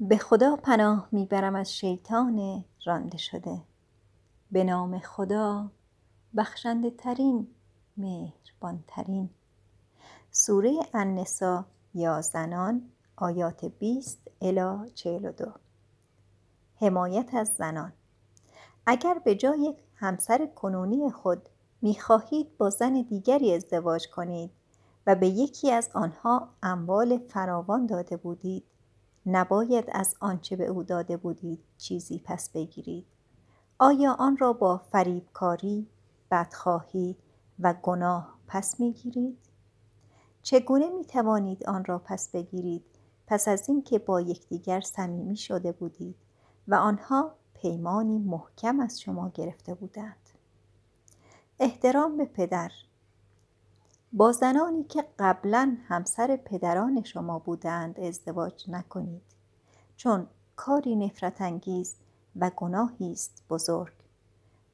به خدا پناه می برم از شیطان رانده شده. به نام خدا بخشنده ترین مهربان ترین سوره النساء یا زنان آیات 20 الی 42 حمایت از زنان. اگر به جای همسر کنونی خود می‌خواهید با زن دیگری ازدواج کنید و به یکی از آنها اموال فراوان داده بودید نباید از آنچه به او داده بودید چیزی پس بگیرید. آیا آن را با فریبکاری بدخواهی و گناه پس می‌گیرید؟ چگونه می توانید آن را پس بگیرید؟ پس از اینکه با یکدیگر صمیمی شده بودید و آنها پیمانی محکم از شما گرفته بودند. احترام به پدر. با زنانی که قبلا همسر پدران شما بودند ازدواج نکنید چون کاری نفرت انگیز و گناهی است بزرگ.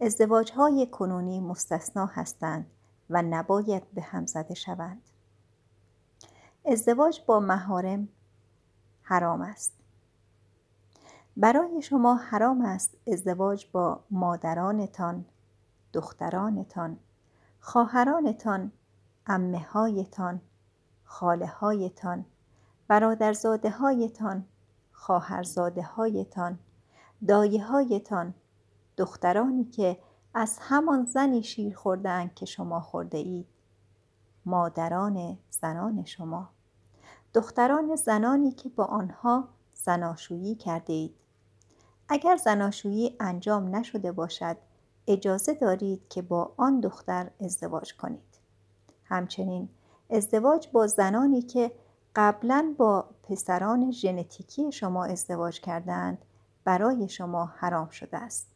ازدواجهای کنونی مستثنا هستند و نباید به هم زده شوند. ازدواج با مهارم حرام است. برای شما حرام است ازدواج با مادرانتان دخترانتان خواهرانتان امه هایتان خاله هایتان برادرزاده هایتان خواهرزاده هایتان دایه هایتان دخترانی که از همان زنی شیر خوردهاند که شما خورده اید مادران زنان شما دختران زنانی که با آنها زناشویی کرده اید اگر زناشویی انجام نشده باشد اجازه دارید که با آن دختر ازدواج کنید. همچنین ازدواج با زنانی که قبلا با پسران ژنتیکی شما ازدواج کردند برای شما حرام شده است.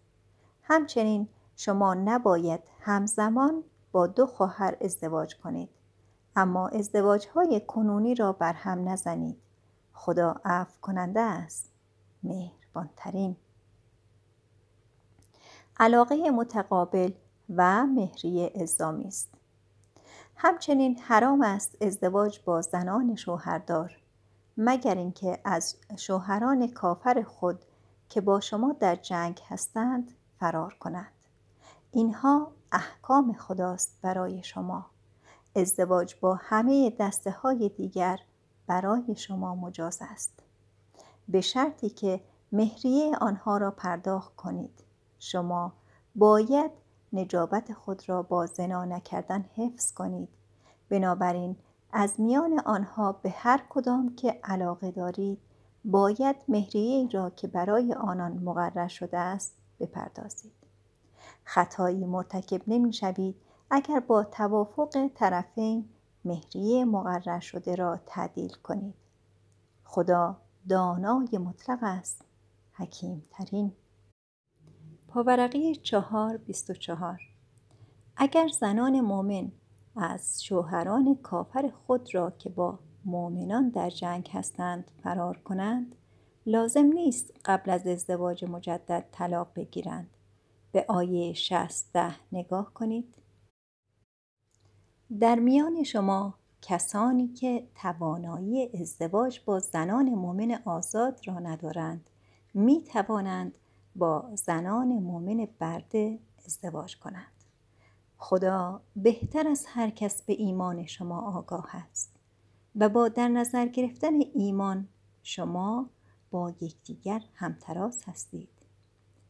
همچنین شما نباید همزمان با دو خواهر ازدواج کنید. اما ازدواجهای کنونی را بر هم نزنید. خدا عفو کننده است. مهربانترین. علاقه متقابل و مهریه ازامی است. همچنین حرام است ازدواج با زنان شوهردار مگر اینکه از شوهران کافر خود که با شما در جنگ هستند فرار کنند. اینها احکام خداست برای شما. ازدواج با همه دسته های دیگر برای شما مجاز است. به شرطی که مهریه آنها را پرداخت کنید. شما باید نجابت خود را با زنا نکردن حفظ کنید. بنابراین از میان آنها به هر کدام که علاقه دارید باید مهریه را که برای آنان مقرر شده است بپردازید. خطایی مرتکب نمی شوید اگر با توافق طرفین مهریه مقرر شده را تعدیل کنید. خدا دانای مطلق است حکیم ترین پاورقی چهار بیست و چهار. اگر زنان مؤمن از شوهران کافر خود را که با مؤمنان در جنگ هستند فرار کنند لازم نیست قبل از ازدواج مجدد طلاق بگیرند. به آیه 60 نگاه کنید. در میان شما کسانی که توانایی ازدواج با زنان مؤمن آزاد را ندارند می توانند با زنان مؤمن برده ازدواج کنند. خدا بهتر از هر کس به ایمان شما آگاه است و با در نظر گرفتن ایمان شما با یکدیگر همتراز هستید.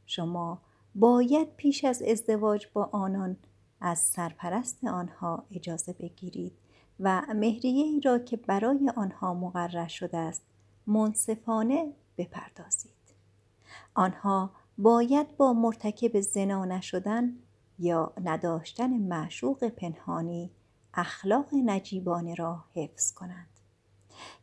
شما باید پیش از ازدواج با آنان از سرپرست آنها اجازه بگیرید و مهریه ای را که برای آنها مقرر شده است منصفانه بپردازید. آنها باید با مرتکب زنا نشدن یا نداشتن معشوق پنهانی اخلاق نجیبانه را حفظ کنند.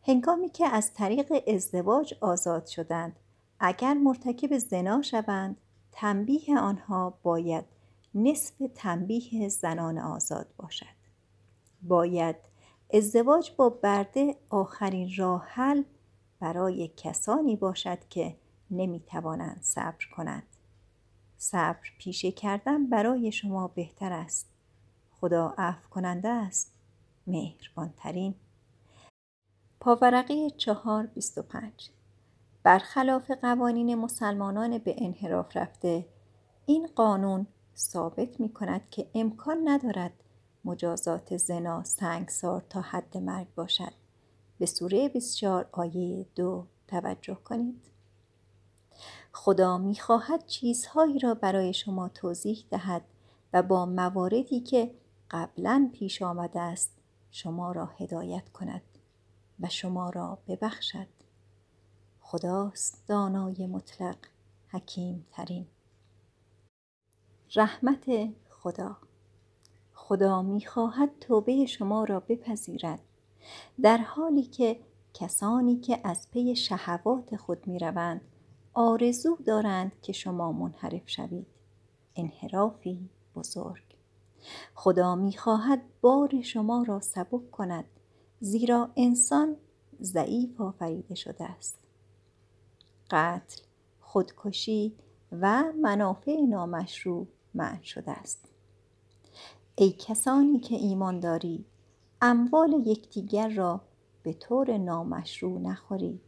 هنگامی که از طریق ازدواج آزاد شدند اگر مرتکب زنا شوند تنبیه آنها باید نصف تنبیه زنان آزاد باشد. باید ازدواج با برده آخرین راه حل برای کسانی باشد که نمی توانند صبر کنند. صبر پیشه کردن برای شما بهتر است. خدا عفو کننده است. مهربانترین. پاورقی چهار بیست و پنج. برخلاف قوانین مسلمانان به انحراف رفته این قانون ثابت می کند که امکان ندارد مجازات زنا سنگسار تا حد مرگ باشد. به سوره 24 آیه دو توجه کنید. خدا می‌خواهد چیزهایی را برای شما توضیح دهد و با مواردی که قبلا پیش آمده است شما را هدایت کند و شما را ببخشد. خداست دانای مطلق حکیم ترین رحمت خدا. خدا می‌خواهد توبه شما را بپذیرد در حالی که کسانی که از پی شهوات خود می‌روند آرزو دارند که شما منحرف شوید. انحرافی بزرگ. خدا می‌خواهد بار شما را سبک کند زیرا انسان ضعیف آفریده شده است. قتل خودکشی و منافع نامشروع منع شده است. ای کسانی که ایمان دارید اموال یکدیگر را به طور نامشروع نخورید.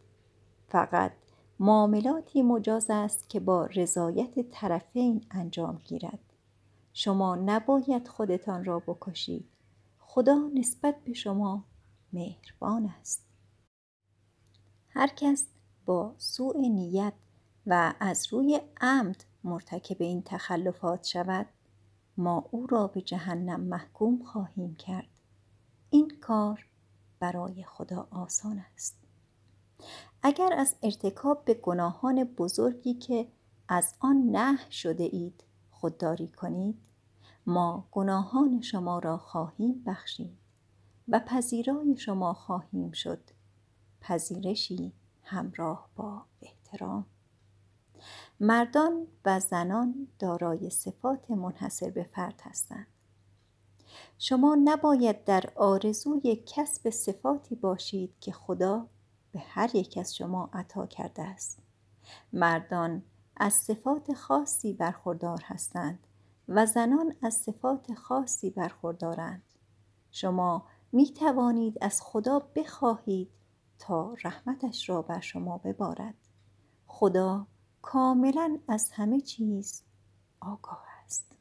فقط معاملاتی مجاز است که با رضایت طرفین انجام گیرد. شما نباید خودتان را بکشید. خدا نسبت به شما مهربان است. هر کس با سوء نیت و از روی عمد مرتکب این تخلفات شود ما او را به جهنم محکوم خواهیم کرد. این کار برای خدا آسان است. اگر از ارتکاب به گناهان بزرگی که از آن نه شده اید خودداری کنید ما گناهان شما را خواهیم بخشید و پذیرای شما خواهیم شد. پذیرشی همراه با احترام. مردان و زنان دارای صفات منحصر به فرد هستند. شما نباید در آرزوی کسب صفاتی باشید که خدا به هر یک از شما عطا کرده است. مردان از صفات خاصی برخوردار هستند و زنان از صفات خاصی برخوردارند. شما می توانید از خدا بخواهید تا رحمتش را بر شما ببارد. خدا کاملا از همه چیز آگاه است.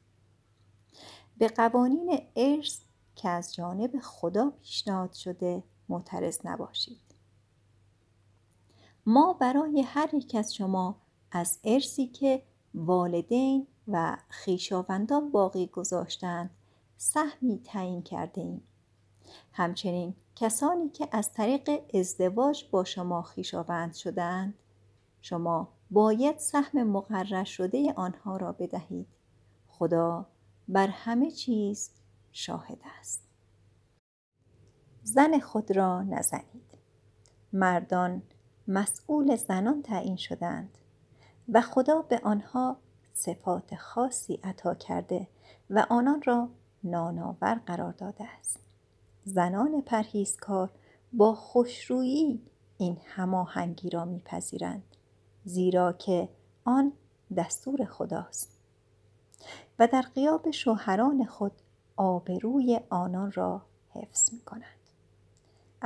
به قوانین ارث که از جانب خدا پیشنهاد شده معترض نباشید. ما برای هر یک از شما از ارسی که والدین و خویشاوندان باقی گذاشتند سهمی تعیین کرده ایم. همچنین کسانی که از طریق ازدواج با شما خویشاوند شدند شما باید سهم مقرر شده آنها را بدهید. خدا بر همه چیز شاهد است. زن خود را نزنید. مردان مسئول زنان تعیین شدند و خدا به آنها صفات خاصی عطا کرده و آنان را نانآور قرار داده است زنان پرهیزکار با خوشرویی این هماهنگی را میپذیرند زیرا که آن دستور خداست و در قیاب شوهران خود آبروی آنان را حفظ می کنند.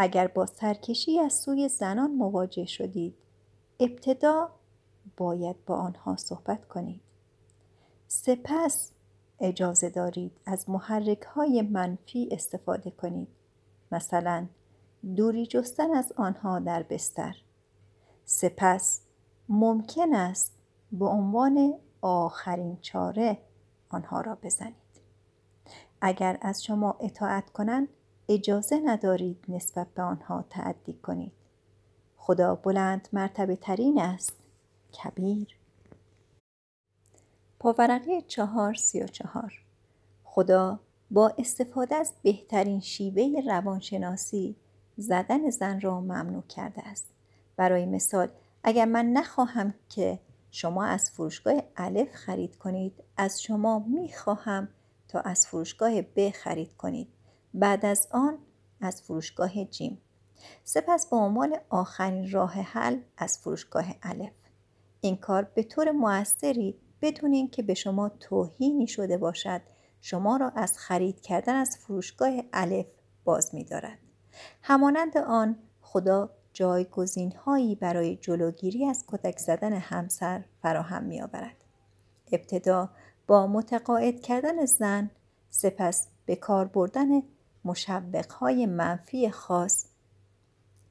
اگر با سرکشی از سوی زنان مواجه شدید ابتدا باید با آنها صحبت کنید. سپس اجازه دارید از محرک های منفی استفاده کنید. مثلا دوری جستن از آنها در بستر. سپس ممکن است به عنوان آخرین چاره آنها را بزنید. اگر از شما اطاعت کنند اجازه ندارید نسبت به آنها تعدی کنید. خدا بلند مرتبه ترین است. کبیر. پاورقی چهار سی و چهار. خدا با استفاده از بهترین شیوه روانشناسی زدن زن را ممنوع کرده است. برای مثال اگر من نخواهم که شما از فروشگاه الف خرید کنید از شما می‌خواهم تا از فروشگاه ب خرید کنید. بعد از آن از فروشگاه جیم سپس به عنوان آخرین راه حل از فروشگاه الف این کار به طور موثری بدون اینکه به شما توهینی شده باشد شما را از خرید کردن از فروشگاه الف باز می دارد. همانند آن خدا هایی برای جلوگیری از کتک زدن همسر فراهم می آورد. ابتدا با متقاعد کردن زن سپس به کار بردن های منفی خاص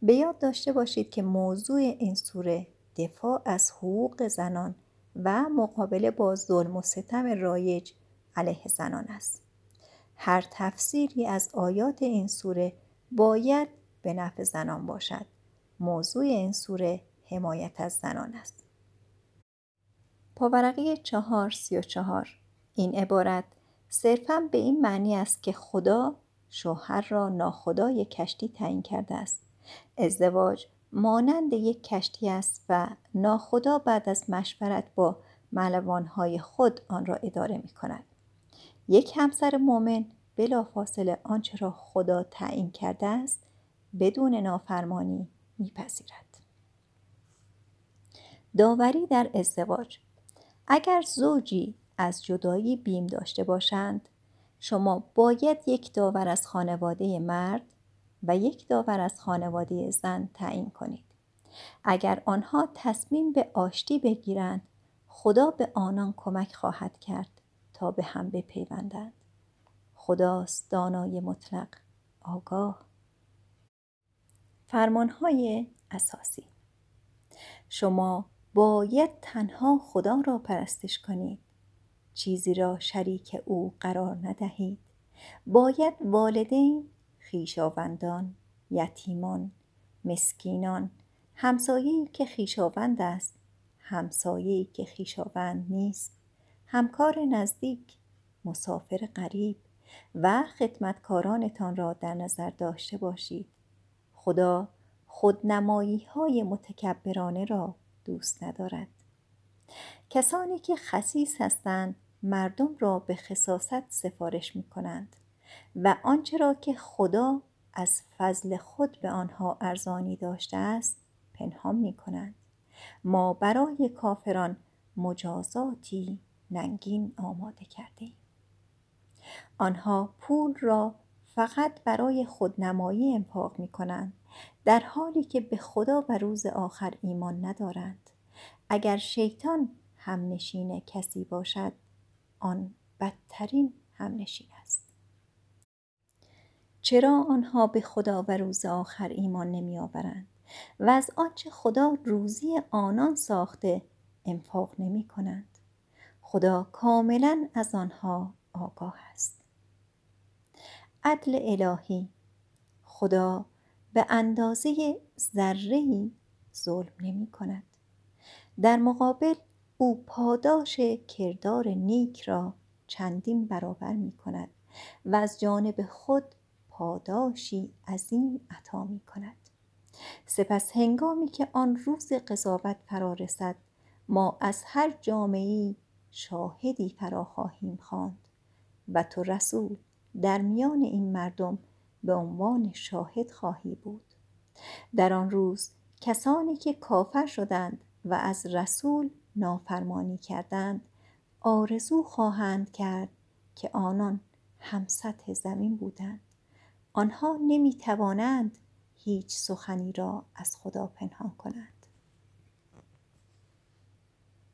به یاد داشته باشید که موضوع این سوره دفاع از حقوق زنان و مقابله با ظلم و ستم رایج علیه زنان است. هر تفسیری از آیات این سوره باید به نفع زنان باشد. موضوع این سوره حمایت از زنان است. پاورقی چهار سی و چهار این عبارت صرفا به این معنی است که خدا شوهر را ناخدای کشتی تعیین کرده است. ازدواج مانند یک کشتی است و ناخدا بعد از مشورت با ملوانهای خود آن را اداره می کند. یک همسر مؤمن بلافاصله آنچه را خدا تعیین کرده است بدون نافرمانی میپذیرد داوری در ازدواج اگر زوجی از جدایی بیم داشته باشند شما باید یک داور از خانواده مرد و یک داور از خانواده زن تعیین کنید. اگر آنها تصمیم به آشتی بگیرند خدا به آنان کمک خواهد کرد تا به هم بپیوندند. خداست دانای مطلق. آگاه. فرمانهای اساسی. شما باید تنها خدا را پرستش کنید. چیزی را شریک او قرار ندهید. باید والدین خیشاوندان یتیمان مسکینان همسایه‌ای که خیشاوند است همسایه‌ای که خیشاوند نیست همکار نزدیک مسافر غریب و خدمتکارانتان را در نظر داشته باشید. خدا خودنمایی های متکبرانه را دوست ندارد. کسانی که خصیص هستند مردم را به خصاست سفارش می کنند و آنچه را که خدا از فضل خود به آنها ارزانی داشته است پنهان می کنند ما برای کافران مجازاتی ننگین آماده کرده آنها پول را فقط برای خودنمایی انفاق می کنند در حالی که به خدا و روز آخر ایمان ندارند. اگر شیطان همنشین کسی باشد آن بدترین همنشین است. چرا آنها به خدا و روز آخر ایمان نمی آورند و از آنچه خدا روزی آنان ساخته انفاق نمی کنند خدا کاملا از آنها آگاه است. عدل الهی خدا به اندازه ذره ظلم نمی کند در مقابل او پاداش کردار نیک را چندین برابر می کند و از جانب خود پاداشی عظیم عطا می کند. سپس هنگامی که آن روز قضاوت فرا رسد ما از هر جامعه شاهدی فرا خواهیم خواند و تو رسول در میان این مردم به عنوان شاهد خواهی بود. در آن روز کسانی که کافر شدند و از رسول نافرمانی کردند. آرزو خواهند کرد که آنان هم سطح زمین بودند. آنها نمی توانند هیچ سخنی را از خدا پنهان کنند.